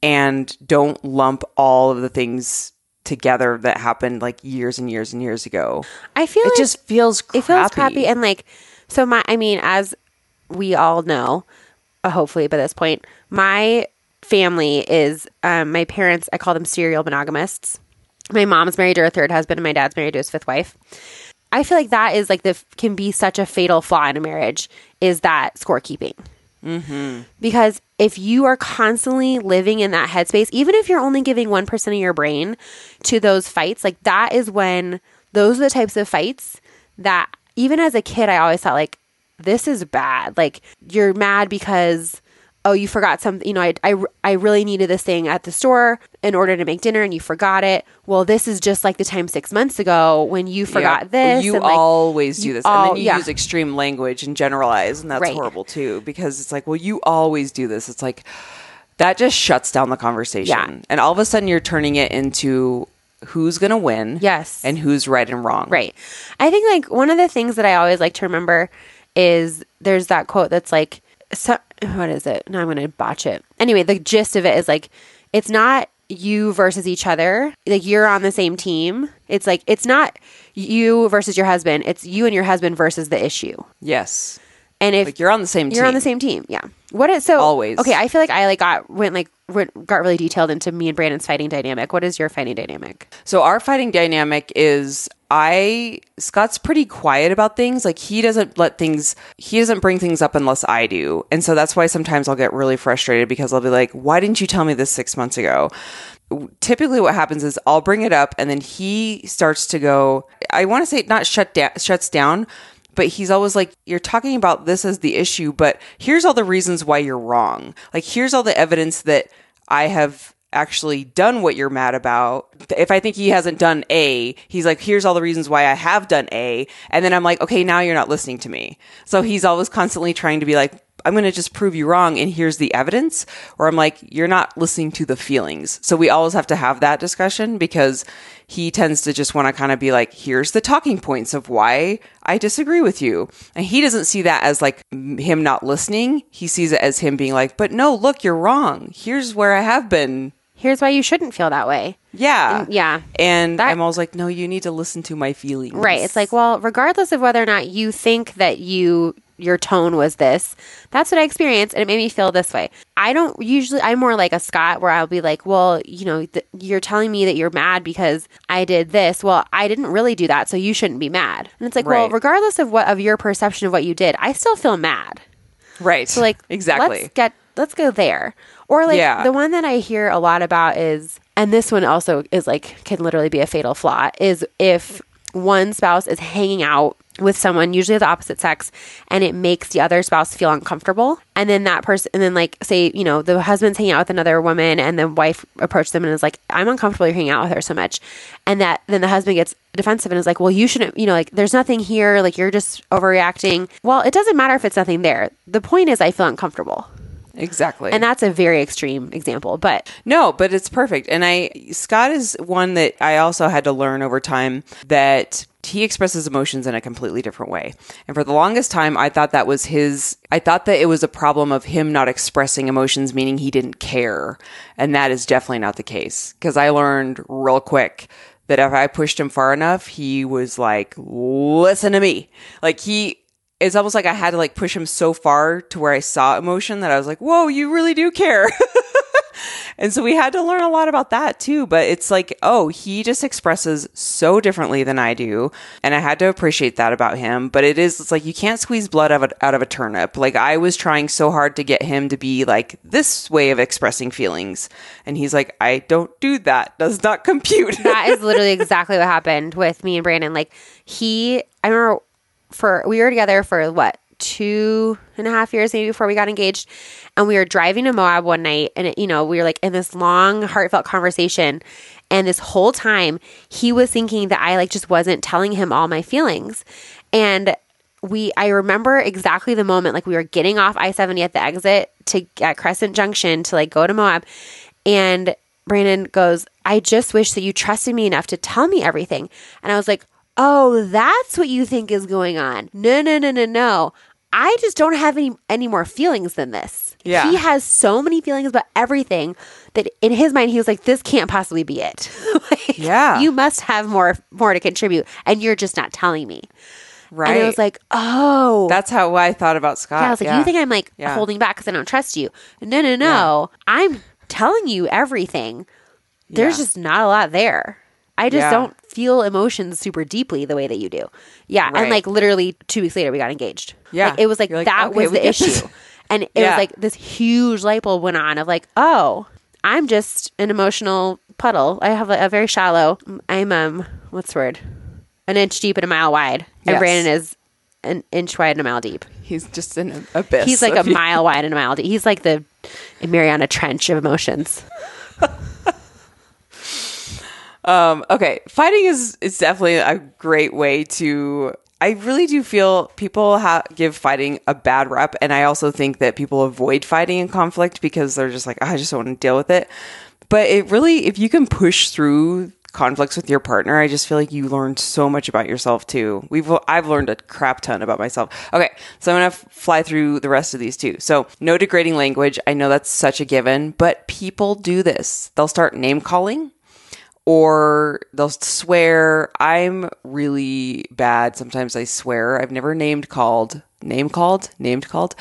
and don't lump all of the things together that happened like years and years and years ago. I feel It like just feels crappy. it feels crappy. And like, so my, I mean, as we all know, uh, hopefully by this point, my family is, um, my parents, I call them serial monogamists. My mom's married to her third husband and my dad's married to his fifth wife. I feel like that is like the, can be such a fatal flaw in a marriage is that scorekeeping. Because if you are constantly living in that headspace, even if you're only giving 1% of your brain to those fights, like that is when those are the types of fights that even as a kid, I always thought, like, this is bad. Like, you're mad because, oh, you forgot something. You know, I, I, I really needed this thing at the store in order to make dinner and you forgot it. Well, this is just like the time six months ago when you forgot Yeah. this. You and, like, always do this, all- and then you yeah. use extreme language and generalize, and that's Right. horrible too. Because it's like, well, you always do this. It's like that just shuts down the conversation, Yeah. and all of a sudden you're turning it into who's going to win, Yes. and who's right and wrong, Right. I think like one of the things that I always like to remember is there's that quote that's like, so, what is it? Now I'm going to botch it. Anyway, the gist of it is like, it's not you versus each other. Like you're on the same team. It's like, it's not you versus your husband. It's you and your husband versus the issue. Yes, And if like you're on the same you're team. on the same team, yeah. What is so Always. Okay, I feel like I like got went like went, got really detailed into me and Brandon's fighting dynamic. What is your fighting dynamic? So our fighting dynamic is I Scott's pretty quiet about things. Like he doesn't let things he doesn't bring things up unless I do. And so that's why sometimes I'll get really frustrated because I'll be like, "Why didn't you tell me this 6 months ago?" Typically what happens is I'll bring it up and then he starts to go I want to say not shut down shuts down, but he's always like, You're talking about this as the issue, but here's all the reasons why you're wrong. Like, here's all the evidence that I have actually done what you're mad about. If I think he hasn't done A, he's like, Here's all the reasons why I have done A. And then I'm like, Okay, now you're not listening to me. So he's always constantly trying to be like, I'm going to just prove you wrong and here's the evidence. Or I'm like, you're not listening to the feelings. So we always have to have that discussion because he tends to just want to kind of be like, here's the talking points of why I disagree with you. And he doesn't see that as like him not listening. He sees it as him being like, but no, look, you're wrong. Here's where I have been. Here's why you shouldn't feel that way. Yeah. And- yeah. And That- I'm always like, no, you need to listen to my feelings. Right. It's like, well, regardless of whether or not you think that you your tone was this, that's what I experienced, and it made me feel this way. I don't usually. I'm more like a Scott, where I'll be like, well, you know, th- you're telling me that you're mad because I did this. Well, I didn't really do that, so you shouldn't be mad. And it's like, well, regardless of what of your perception of what you did, I still feel mad. right. So like exactly. Let's get let's go there. Or like Yeah. the one that I hear a lot about is and this one also is like can literally be a fatal flaw is if one spouse is hanging out with someone usually of the opposite sex and it makes the other spouse feel uncomfortable. And then that person and then like say you know the husband's hanging out with another woman and the wife approaches them and is like i'm uncomfortable you're hanging out with her so much. And that then the husband gets defensive and is like well you shouldn't you know like there's nothing here like you're just overreacting. Well it doesn't matter if it's nothing there. The point is i feel uncomfortable exactly. and that's a very extreme example but No, but it's perfect. And I Scott is one that I also had to learn over time that he expresses emotions in a completely different way. And for the longest time I thought that was his I thought that it was a problem of him not expressing emotions meaning he didn't care. And that is definitely not the case because I learned real quick that if I pushed him far enough, he was like, "Listen to me." Like he it's almost like I had to like push him so far to where I saw emotion that I was like, "Whoa, you really do care." and so we had to learn a lot about that too. But it's like, oh, he just expresses so differently than I do. And I had to appreciate that about him. But it is, it's like you can't squeeze blood out of a, out of a turnip. Like I was trying so hard to get him to be like this way of expressing feelings. And he's like, I don't do that. Does not compute. that is literally exactly what happened with me and Brandon. Like he, I remember for, we were together for what? two and a half years maybe before we got engaged. And we were driving to moab one night and it, you know we were like in this long heartfelt conversation. And this whole time he was thinking that i like just wasn't telling him all my feelings. And we i remember exactly the moment like we were getting off i-70 at the exit to at crescent junction to like go to moab. And brandon goes i just wish that you trusted me enough to tell me everything. And i was like Oh, that's what you think is going on. No, no, no, no, no. I just don't have any any more feelings than this. Yeah. He has so many feelings about everything that in his mind he was like, this can't possibly be it. like, Yeah. You must have more more to contribute and you're just not telling me. right. And I was like, oh. that's how I thought about Scott. yeah, I was like, you think I'm like Yeah. holding back because I don't trust you? No, no, no. I'm telling you everything. There's Yeah. just not a lot there. I just Yeah. don't feel emotions super deeply the way that you do. Yeah, Right. and like literally two weeks later, we got engaged. Yeah. like, it was like, like, that okay, was the issue, this. and it Yeah. was like this huge light bulb went on of like, oh, I'm just an emotional puddle. I have a, a very shallow. I'm um, what's the word? An inch deep and a mile wide, and Yes. Brandon is an inch wide and a mile deep. He's just an abyss. He's like a mile wide and a mile deep. He's like the Mariana Trench of emotions. Um, okay, fighting is is definitely a great way to. I really do feel people ha- give fighting a bad rep, and I also think that people avoid fighting in conflict because they're just like, "Oh, I just don't want to deal with it. But it really, if you can push through conflicts with your partner, I just feel like you learn so much about yourself too. We've I've learned a crap ton about myself. Okay, so I'm gonna f- fly through the rest of these too. So no degrading language. I know that's such a given, but people do this. They'll start name calling or they'll swear. I'm really bad. Sometimes I swear. I've never named called, name called, named called,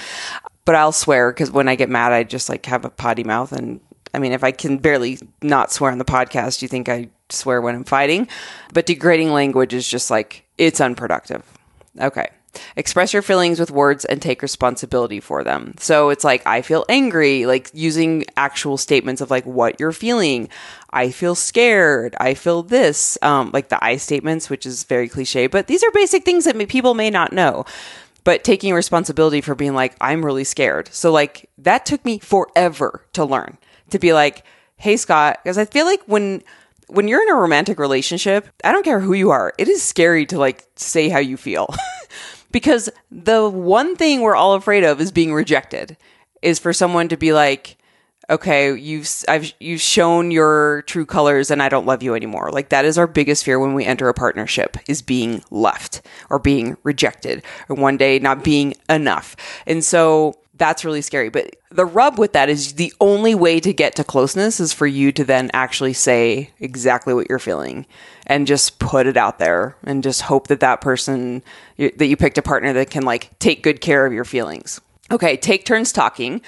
but I'll swear because when I get mad, I just like have a potty mouth. And I mean, if I can barely not swear on the podcast, you think I swear when I'm fighting? But degrading language is just like, it's unproductive. Okay. Express your feelings with words and take responsibility for them. So it's like, I feel angry, like using actual statements of like what you're feeling. I feel scared. I feel this, um, like the I statements, which is very cliche, but these are basic things that people may not know. But taking responsibility for being like, I'm really scared. So, like, that took me forever to learn to be like, hey, Scott, because I feel like when, when you're in a romantic relationship, I don't care who you are, it is scary to like say how you feel. because the one thing we're all afraid of is being rejected is for someone to be like okay you've i've you've shown your true colors and i don't love you anymore. Like that is our biggest fear when we enter a partnership is being left or being rejected or one day not being enough. And so that's really scary. But the rub with that is the only way to get to closeness is for you to then actually say exactly what you're feeling and just put it out there and just hope that that person that you picked a partner that can like take good care of your feelings. Okay take turns talking.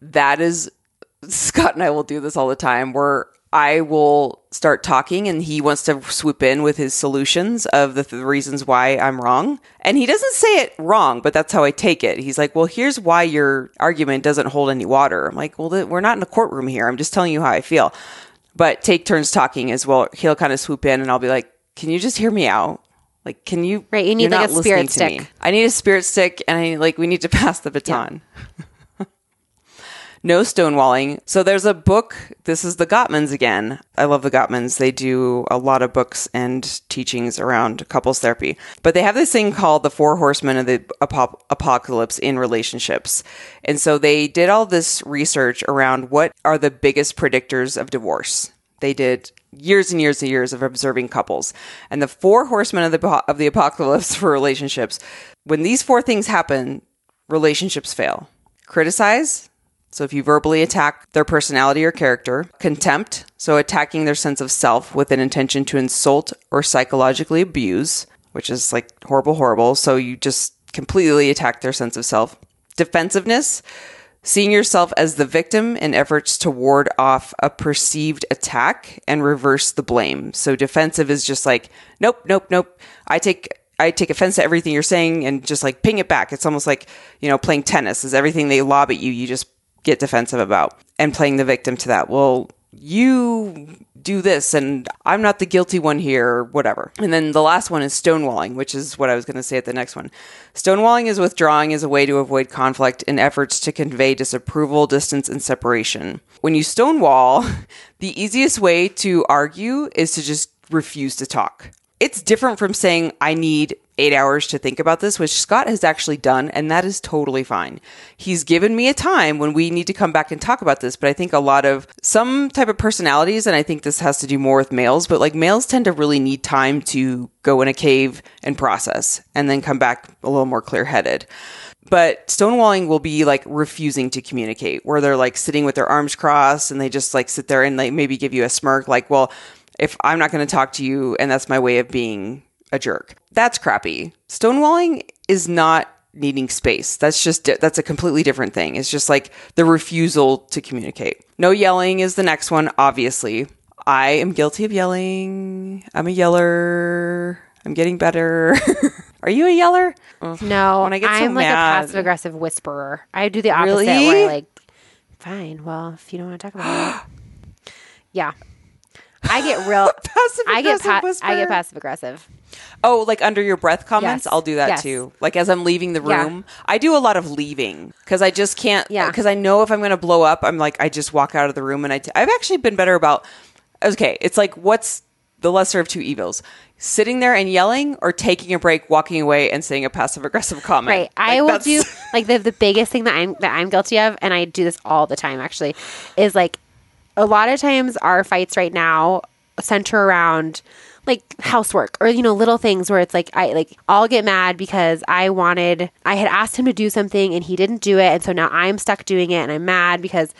That is Scott and I will do this all the time. Where I will start talking and he wants to swoop in with his solutions of the, the reasons why I'm wrong. And he doesn't say it wrong, but that's how I take it. He's like, well, here's why your argument doesn't hold any water. I'm like, well, th- we're not in a courtroom here. I'm just telling you how I feel. But take turns talking as well. He'll kind of swoop in and I'll be like, can you just hear me out? Like, can you? Right, you need, like, a spirit stick. me. I need a spirit stick and I like, we need to pass the baton no stonewalling. So there's a book. This is the Gottmans again. I love the Gottmans. They do a lot of books and teachings around couples therapy. But they have this thing called the Four Horsemen of the Apo- Apocalypse in relationships. And so they did all this research around what are the biggest predictors of divorce. They did years and years and years of observing couples. And the four horsemen of the of the apocalypse for relationships, when these four things happen, relationships fail. Criticize, so if you verbally attack their personality or character, contempt, so attacking their sense of self with an intention to insult or psychologically abuse, which is like horrible, horrible. So you just completely attack their sense of self. Defensiveness, seeing yourself as the victim in efforts to ward off a perceived attack and reverse the blame. So defensive is just like, nope, nope, nope. I take I take offense to everything you're saying and just like ping it back. It's almost like, you know, playing tennis is everything they lob at you, you just get defensive about and playing the victim to that. Well, you do this and I'm not the guilty one here or whatever. And then the last one is stonewalling, which is what I was going to say at the next one. Stonewalling is withdrawing as a way to avoid conflict in efforts to convey disapproval, distance, and separation. When you stonewall, the easiest way to argue is to just refuse to talk. It's different from saying, I need eight hours to think about this, which Scott has actually done, and that is totally fine. He's given me a time when we need to come back and talk about this, but I think a lot of some type of personalities, and I think this has to do more with males, but like males tend to really need time to go in a cave and process and then come back a little more clear headed. But stonewalling will be like refusing to communicate, where they're like sitting with their arms crossed and they just like sit there and like maybe give you a smirk, like, well, if I'm not going to talk to you and that's my way of being a jerk. That's crappy. Stonewalling is not needing space. That's just that's a completely different thing. It's just like the refusal to communicate. No yelling is the next one, obviously. I am guilty of yelling. I'm a yeller. I'm getting better. Are you a yeller? No, When I get so I'm like mad. a passive aggressive whisperer. I do the opposite Really? where I like, fine, well, if you don't want to talk about it. Yeah. I get real Passive I get aggressive pa- I get passive aggressive. Oh, like under your breath comments? Yes. I'll do that Yes. too. Like as I'm leaving the Yeah. room. I do a lot of leaving because I just can't. Yeah. Because I know if I'm going to blow up, I'm like, I just walk out of the room and I. T- I've actually been better about. Okay, it's like what's the lesser of two evils? Sitting there and yelling, or taking a break, walking away, and saying a passive aggressive comment. Right. I Like, will that's- do like the the biggest thing that I'm that I'm guilty of, and I do this all the time actually, is like a lot of times our fights right now center around like housework or you know little things where it's like I like I'll get mad because I wanted I had asked him to do something and he didn't do it. And so now I'm stuck doing it and I'm mad because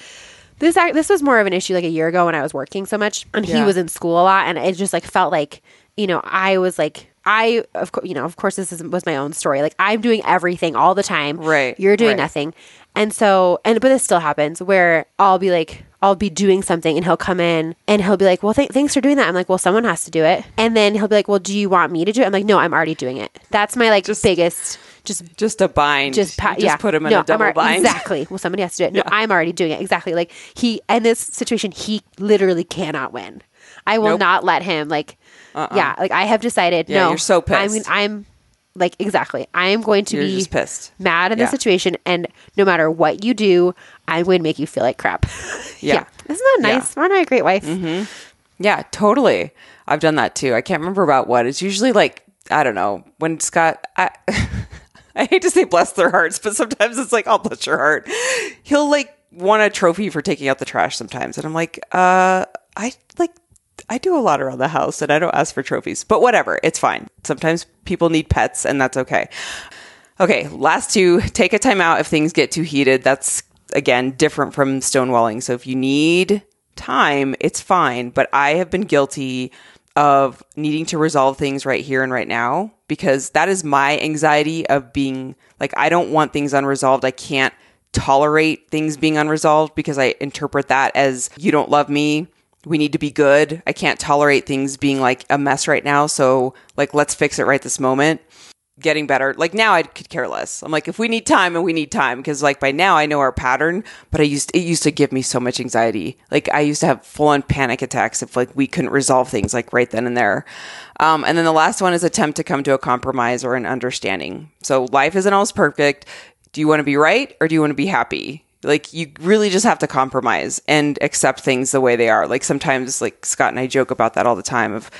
this this was more of an issue like a year ago when I was working so much and he was in school a lot. And it just like felt like you know I was like I of course you know of course this is, was my own story. Like I'm doing everything all the time. Right, you're doing right. nothing. And so and but this still happens where I'll be like I'll be doing something and he'll come in and he'll be like well th- thanks for doing that. I'm like well someone has to do it. And then he'll be like well do you want me to do it? I'm like no I'm already doing it. That's my like just, biggest just just a bind. just pa- You yeah. put him in no, a double alre- bind. exactly. Well somebody has to do it. No I'm already doing it. Exactly. Like he in this situation he literally cannot win. I will Nope. not let him like yeah like I have decided Yeah, no you're so pissed. I mean. I'm like exactly I am going to You're be pissed. mad in Yeah. this situation and no matter what you do I'm going to make you feel like crap Yeah. isn't that nice aren't I a great wife Yeah, totally. I've done that too. I can't remember about what. It's usually like I don't know when Scott. I, I hate to say bless their hearts, but sometimes it's like, I'll bless your heart. He'll like want a trophy for taking out the trash sometimes, and I'm like, uh, I like. I do a lot around the house and I don't ask for trophies, but whatever, it's fine. Sometimes people need pets and that's okay. Okay, last two, take a time out if things get too heated. That's again different from stonewalling. So if you need time, it's fine. But I have been guilty of needing to resolve things right here and right now because that is my anxiety of being like, I don't want things unresolved. I can't tolerate things being unresolved because I interpret that as you don't love me. We need to be good. I can't tolerate things being like a mess right now. So, like, let's fix it right this moment getting better. Like now I could care less. I'm like, if we need time and we need time, because like by now I know our pattern, but I used, it used to give me so much anxiety. Like I used to have full on panic attacks if like we couldn't resolve things like right then and there. Um, and then the last one is attempt to come to a compromise or an understanding. So life isn't always perfect. Do you want to be right or do you want to be happy? Like you really just have to compromise and accept things the way they are. Like sometimes like Scott and I joke about that all the time of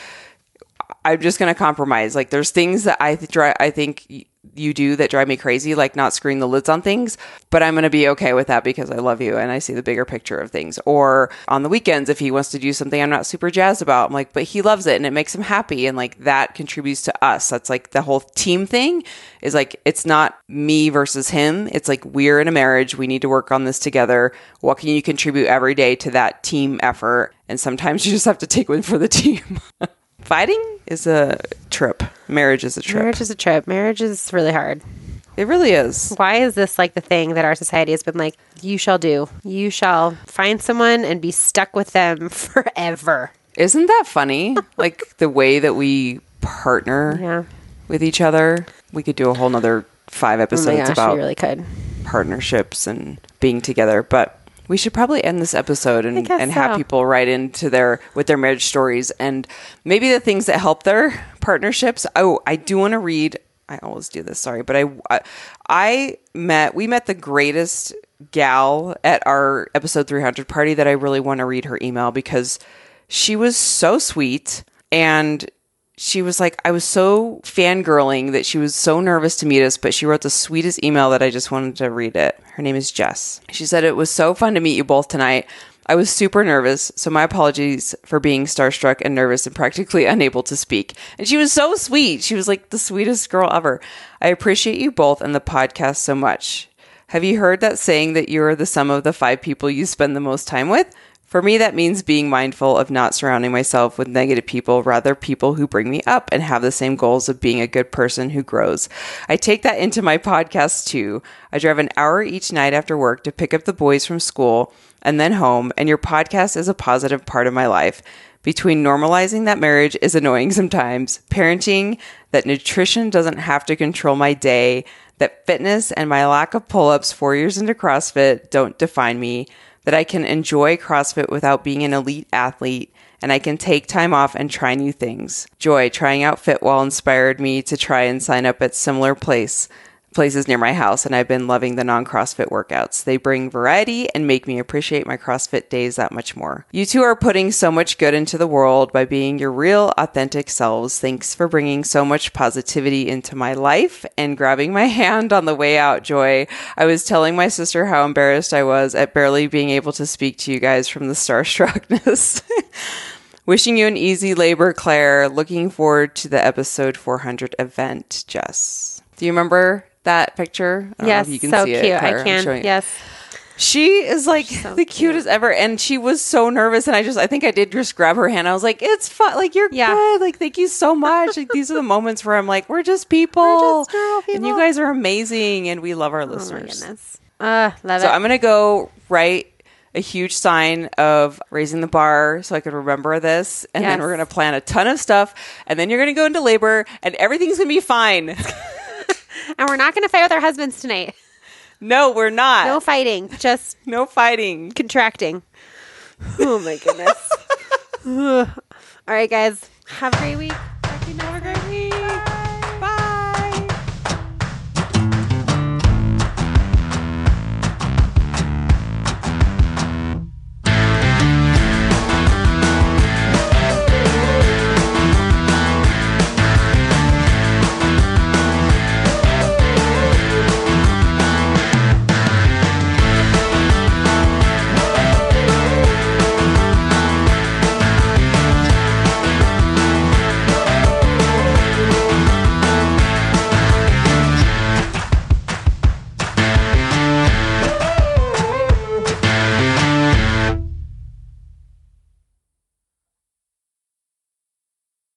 I'm just going to compromise. Like there's things that I th- I think you do that drive me crazy, like not screwing the lids on things, but I'm going to be okay with that because I love you and I see the bigger picture of things. Or on the weekends, if he wants to do something I'm not super jazzed about, I'm like, but he loves it and it makes him happy. And like that contributes to us. That's like the whole team thing is like, it's not me versus him. It's like, we're in a marriage. We need to work on this together. What can you contribute every day to that team effort? And sometimes you just have to take one for the team. Fighting is a trip. Marriage is a trip. marriage is a trip marriage is really hard It really is. Why is this like the thing that our society has been like, you shall do? You shall find someone and be stuck with them forever. Isn't that funny? like the way that we partner Yeah. with each other. We could do a whole nother five oh episodes my gosh, about we really could. partnerships and being together. But we should probably end this episode and, and have so. people write into their with their marriage stories and maybe the things that help their partnerships. Oh, I do want to read. I always do this. Sorry, but I, I I met we met the greatest gal at our episode 300 party that I really want to read her email because she was so sweet and she was like, I was so fangirling that she was so nervous to meet us, but she wrote the sweetest email that I just wanted to read it. Her name is Jess. She said, It was so fun to meet you both tonight. I was super nervous, so my apologies for being starstruck and nervous and practically unable to speak. And she was so sweet. She was like the sweetest girl ever. I appreciate you both and the podcast so much. Have you heard that saying that you are the sum of the five people you spend the most time with? For me, that means being mindful of not surrounding myself with negative people, rather, people who bring me up and have the same goals of being a good person who grows. I take that into my podcast too. I drive an hour each night after work to pick up the boys from school and then home, and your podcast is a positive part of my life. Between normalizing that marriage is annoying sometimes, parenting, that nutrition doesn't have to control my day, that fitness and my lack of pull ups four years into CrossFit don't define me, that I can enjoy CrossFit without being an elite athlete, and I can take time off and try new things. Joy, trying out Fitwell inspired me to try and sign up at similar place places near my house, and I've been loving the non CrossFit workouts. They bring variety and make me appreciate my CrossFit days that much more. You two are putting so much good into the world by being your real, authentic selves. Thanks for bringing so much positivity into my life and grabbing my hand on the way out, Joy. I was telling my sister how embarrassed I was at barely being able to speak to you guys from the starstruckness. Wishing you an easy labor, Claire. Looking forward to the episode 400 event, Jess. Do you remember that picture? I don't know Yes, if you can so see it, cute. Claire. I can. Yes. She is like the cutest ever, and she was so nervous. And I just, I think I did just grab her hand. I was like, "It's fun. Like you're Yeah. good. Like thank you so much. Like these are the moments where I'm like, we're just people, just normal and you guys are amazing, and we love our Oh listeners." goodness. Uh, love So it. I'm gonna go write a huge sign of raising the bar so I could remember this, and then we're gonna plan a ton of stuff, and then you're gonna go into labor, and everything's gonna be fine. and we're not going to fight with our husbands tonight. no, we're not. No fighting, just no fighting. contracting. Oh my goodness. All right, guys. Have a great week.